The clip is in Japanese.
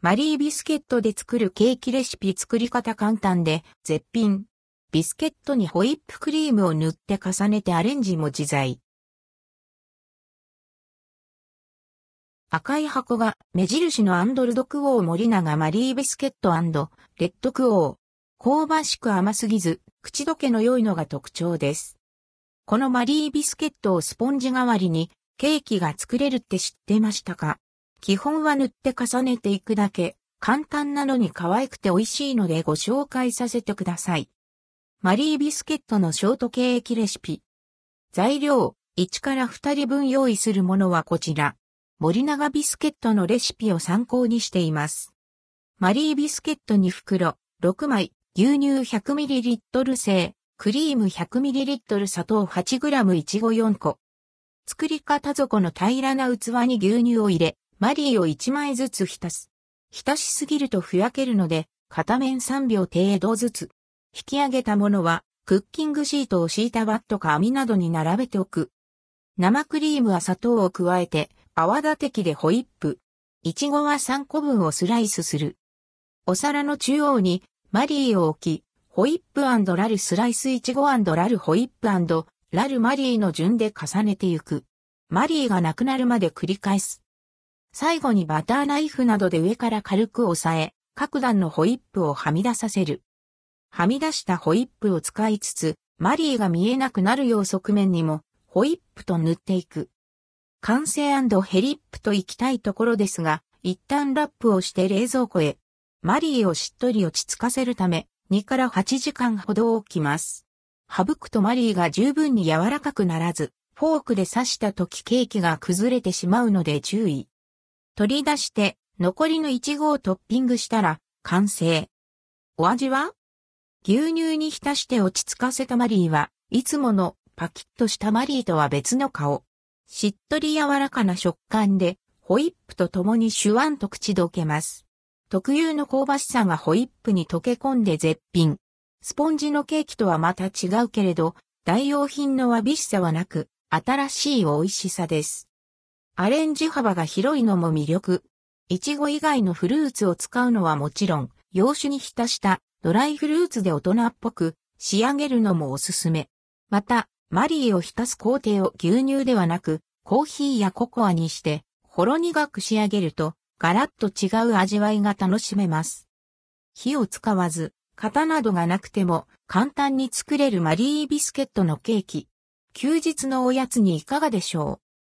マリービスケットで作るケーキレシピ作り方簡単で絶品。ビスケットにホイップクリームを塗って重ねてアレンジも自在。赤い箱が目印のアンドルドクオー森永マリービスケットレッドクオー。香ばしく甘すぎず、口どけの良いのが特徴です。このマリービスケットをスポンジ代わりにケーキが作れるって知ってましたか？基本は塗って重ねていくだけ。簡単なのに可愛くて美味しいのでご紹介させてください。マリービスケットのショートケーキレシピ。材料、1から2人分用意するものはこちら。森永ビスケットのレシピを参考にしています。マリービスケット2袋、6枚、牛乳 100ml 製、クリーム 100ml 砂糖 8g いちご4個。作り方底の平らな器に牛乳を入れ、マリーを1枚ずつ浸す。浸しすぎるとふやけるので、片面3秒程度ずつ。引き上げたものは、クッキングシートを敷いたバットか網などに並べておく。生クリームは砂糖を加えて、泡立て器でホイップ。いちごは3個分をスライスする。お皿の中央にマリーを置き、ホイップラルスライスイチゴラルホイップラルマリーの順で重ねてゆく。マリーがなくなるまで繰り返す。最後にバターナイフなどで上から軽く押さえ、各段のホイップをはみ出させる。はみ出したホイップを使いつつ、マリーが見えなくなるよう側面にも、ホイップと塗っていく。完成ヘリップと行きたいところですが、一旦ラップをして冷蔵庫へ。マリーをしっとり落ち着かせるため、2から8時間ほど置きます。省くとマリーが十分に柔らかくならず、フォークで刺した時ケーキが崩れてしまうので注意。取り出して、残りのイチゴをトッピングしたら、完成。お味は？牛乳に浸して落ち着かせたマリーは、いつものパキッとしたマリーとは別の顔。しっとり柔らかな食感で、ホイップと共にシュワンと口どけます。特有の香ばしさがホイップに溶け込んで絶品。スポンジのケーキとはまた違うけれど、代用品のわびしさはなく、新しい美味しさです。アレンジ幅が広いのも魅力。いちご以外のフルーツを使うのはもちろん、洋酒に浸したドライフルーツで大人っぽく仕上げるのもおすすめ。また、マリーを浸す工程を牛乳ではなく、コーヒーやココアにして、ほろ苦く仕上げると、ガラッと違う味わいが楽しめます。火を使わず、型などがなくても簡単に作れるマリービスケットのケーキ。休日のおやつにいかがでしょう？